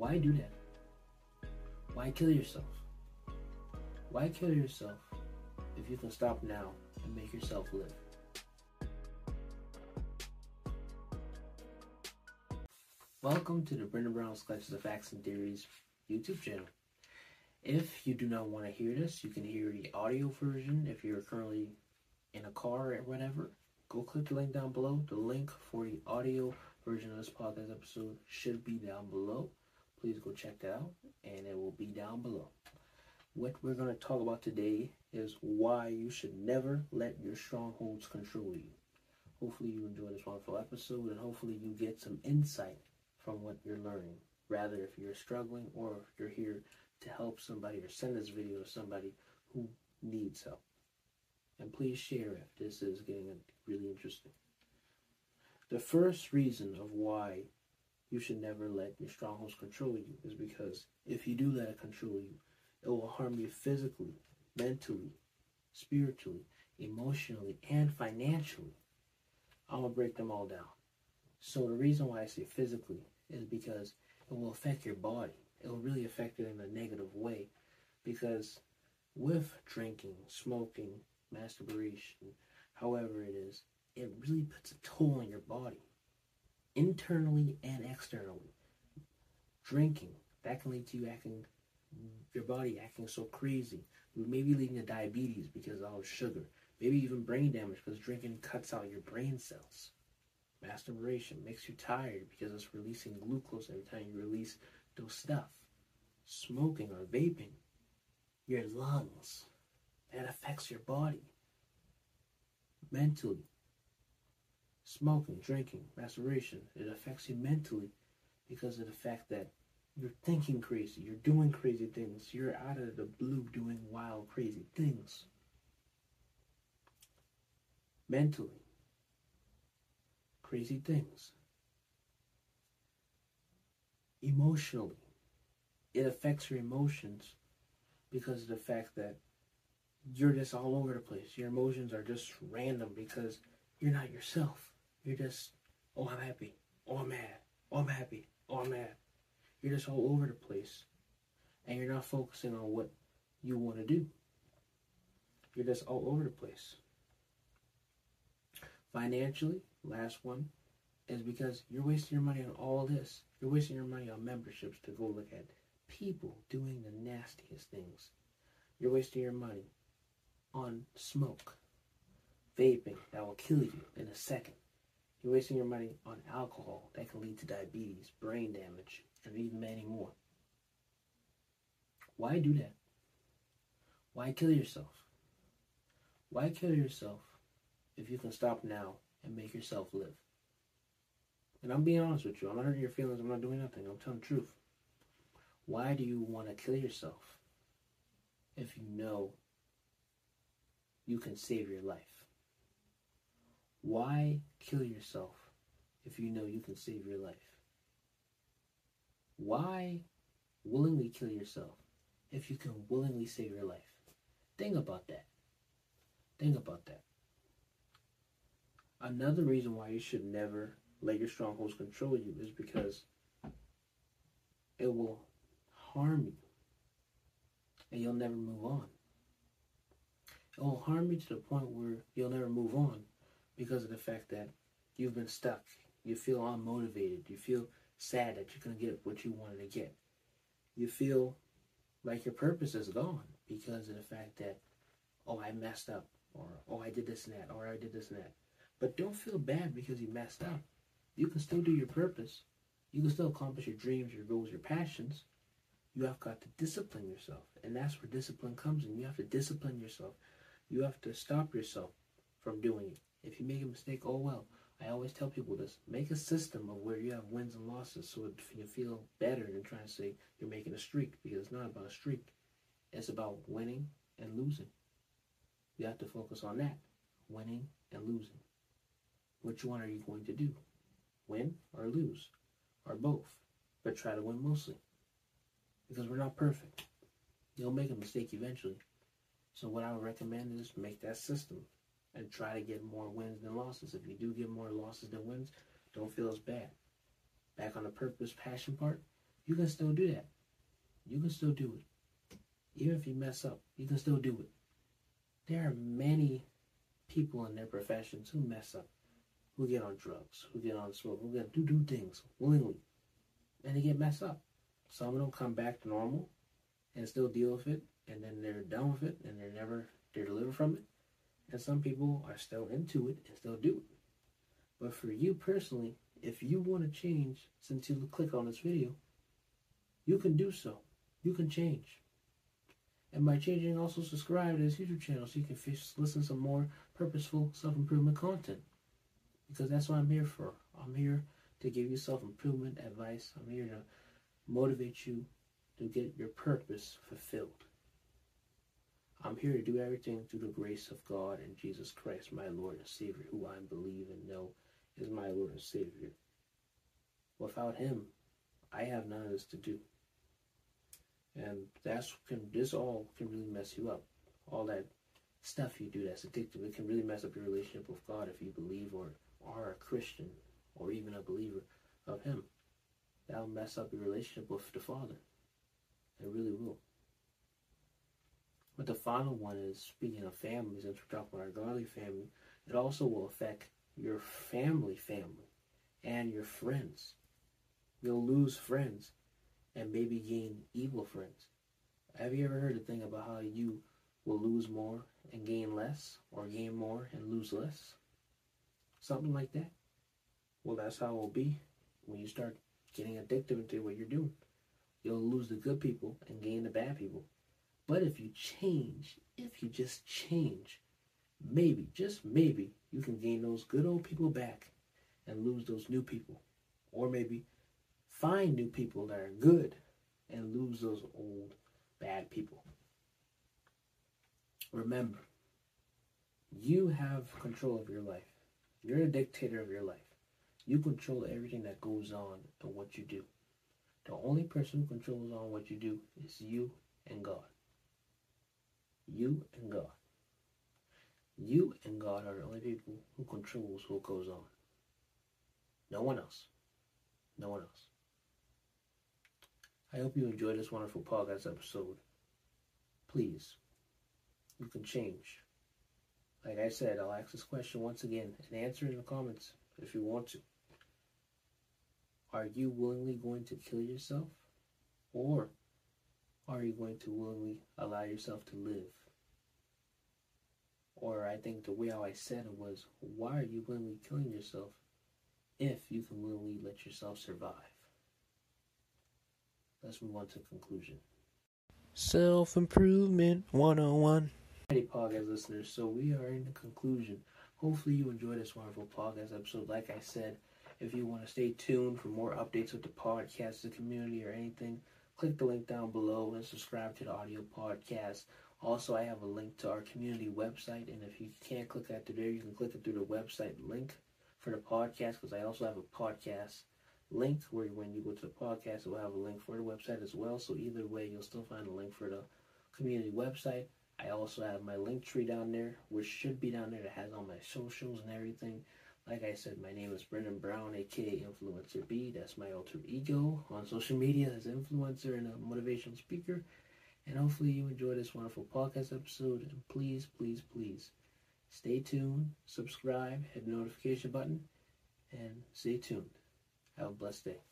Why do that? Why kill yourself? Why kill yourself if you can stop now and make yourself live? Welcome to the Brendan Brown Sketches of Facts and Theories YouTube channel. If you do not want to hear this, you can hear the audio version if you're currently in a car or whatever. Go click the link down below. The link for the audio version of this podcast episode should be down below. Please go check that out, and it will be down below. What we're going to talk about today is why you should never let your strongholds control you. Hopefully, you enjoy this wonderful episode, and hopefully, you get some insight from what you're learning. Rather, if you're struggling or if you're here to help somebody or send this video to somebody who needs help. And please share if this is getting really interesting. The first reason of why you should never let your strongholds control you is because if you do let it control you, it will harm you physically, mentally, spiritually, emotionally, and financially. I'm going to break them all down. So, the reason why I say physically is because it will affect your body. It will really affect it in a negative way because with drinking, smoking, masturbation, however it is, it really puts a toll on your body, internally and externally. Drinking, that can lead to you acting, your body acting so crazy. Maybe leading to diabetes because of all the sugar. Maybe even brain damage because drinking cuts out your brain cells. Masturbation makes you tired because it's releasing glucose every time you release those stuff. Smoking or vaping, your lungs, that affects your body mentally. Smoking, drinking, masturbation, it affects you mentally because of the fact that you're thinking crazy, you're doing crazy things, you're out of the blue doing wild, crazy things. Mentally, crazy things. Emotionally, it affects your emotions because of the fact that you're just all over the place. Your emotions are just random because you're not yourself. You're just, oh, I'm happy. Oh, I'm mad. Oh, I'm happy. Oh, I'm mad. You're just all over the place. And you're not focusing on what you want to do. You're just all over the place. Financially, last one, is because you're wasting your money on all this. You're wasting your money on memberships to go look at people doing the nastiest things. You're wasting your money on smoke, vaping that will kill you in a second. You're wasting your money on alcohol that can lead to diabetes, brain damage, and even many more. Why do that? Why kill yourself? Why kill yourself if you can stop now and make yourself live? And I'm being honest with you. I'm not hurting your feelings. I'm not doing nothing. I'm telling the truth. Why do you want to kill yourself if you know you can save your life? Why kill yourself if you know you can save your life? Why willingly kill yourself if you can willingly save your life? Think about that. Think about that. Another reason why you should never let your strongholds control you is because it will harm you and you'll never move on. It will harm you to the point where you'll never move on because of the fact that you've been stuck. You feel unmotivated. You feel sad that you couldn't get what you wanted to get. You feel like your purpose is gone because of the fact that, oh, I messed up, or oh, I did this and that, or I did this and that. But don't feel bad because you messed up. You can still do your purpose. You can still accomplish your dreams, your goals, your passions. You have got to discipline yourself. And that's where discipline comes in. You have to discipline yourself. You have to stop yourself from doing it. If you make a mistake, oh well. I always tell people this. Make a system of where you have wins and losses so you feel better than trying to say you're making a streak because it's not about a streak. It's about winning and losing. You have to focus on that. Winning and losing. Which one are you going to do? Win or lose? Or both? But try to win mostly. Because we're not perfect. You'll make a mistake eventually. So what I would recommend is make that system and try to get more wins than losses. If you do get more losses than wins, don't feel as bad. Back on the purpose, passion part, you can still do that. You can still do it. Even if you mess up, you can still do it. There are many people in their professions who mess up, who get on drugs, who get on smoke, who get do do things willingly, and they get messed up. Some of them come back to normal and still deal with it, and then they're done with it, and they're never they're delivered from it. And some people are still into it and still do it. But for you personally, if you want to change, since you click on this video, you can do so. You can change. And by changing, also subscribe to this YouTube channel so you can fish, listen to some more purposeful self-improvement content. Because that's what I'm here for. I'm here to give you self-improvement advice. I'm here to motivate you to get your purpose fulfilled. I'm here to do everything through the grace of God and Jesus Christ, my Lord and Savior, who I believe and know is my Lord and Savior. Without Him, I have none of this to do. And that's can this all can really mess you up. All that stuff you do that's addictive, it can really mess up your relationship with God if you believe or are a Christian or even a believer of Him. That'll mess up your relationship with the Father. It really will. But the final one is speaking of families, and we're talking about our godly family, it also will affect your family family and your friends. You'll lose friends and maybe gain evil friends. Have you ever heard the thing about how you will lose more and gain less, or gain more and lose less? Something like that. Well, that's how it will be when you start getting addicted to what you're doing. You'll lose the good people and gain the bad people. But if you change, if you just change, maybe, just maybe, you can gain those good old people back and lose those new people. Or maybe find new people that are good and lose those old bad people. Remember, you have control of your life. You're a dictator of your life. You control everything that goes on and what you do. The only person who controls on what you do is you and God. You and God. You and God are the only people who controls what goes on. No one else. No one else. I hope you enjoyed this wonderful podcast episode. Please, you can change. Like I said, I'll ask this question once again and answer in the comments if you want to. Are you willingly going to kill yourself? Or are you going to willingly allow yourself to live? I think the way how I said it was, why are you willingly killing yourself if you can willingly let yourself survive? Let's move on to conclusion. Self Improvement 101. Hey, podcast listeners, so we are in the conclusion. Hopefully, you enjoyed this wonderful podcast episode. Like I said, if you want to stay tuned for more updates with the podcast, the community, or anything, click the link down below and subscribe to the audio podcast. Also, I have a link to our community website, and if you can't click that through there, you can click it through the website link for the podcast because I also have a podcast link where when you go to the podcast, it will have a link for the website as well. So either way, you'll still find a link for the community website. I also have my Linktree down there, which should be down there that has all my socials and everything. Like I said, my name is Brendan Brown, aka Influencer B. That's my alter ego on social media as influencer and a motivational speaker. And hopefully you enjoy this wonderful podcast episode. And please, please, please stay tuned, subscribe, hit the notification button, and stay tuned. Have a blessed day.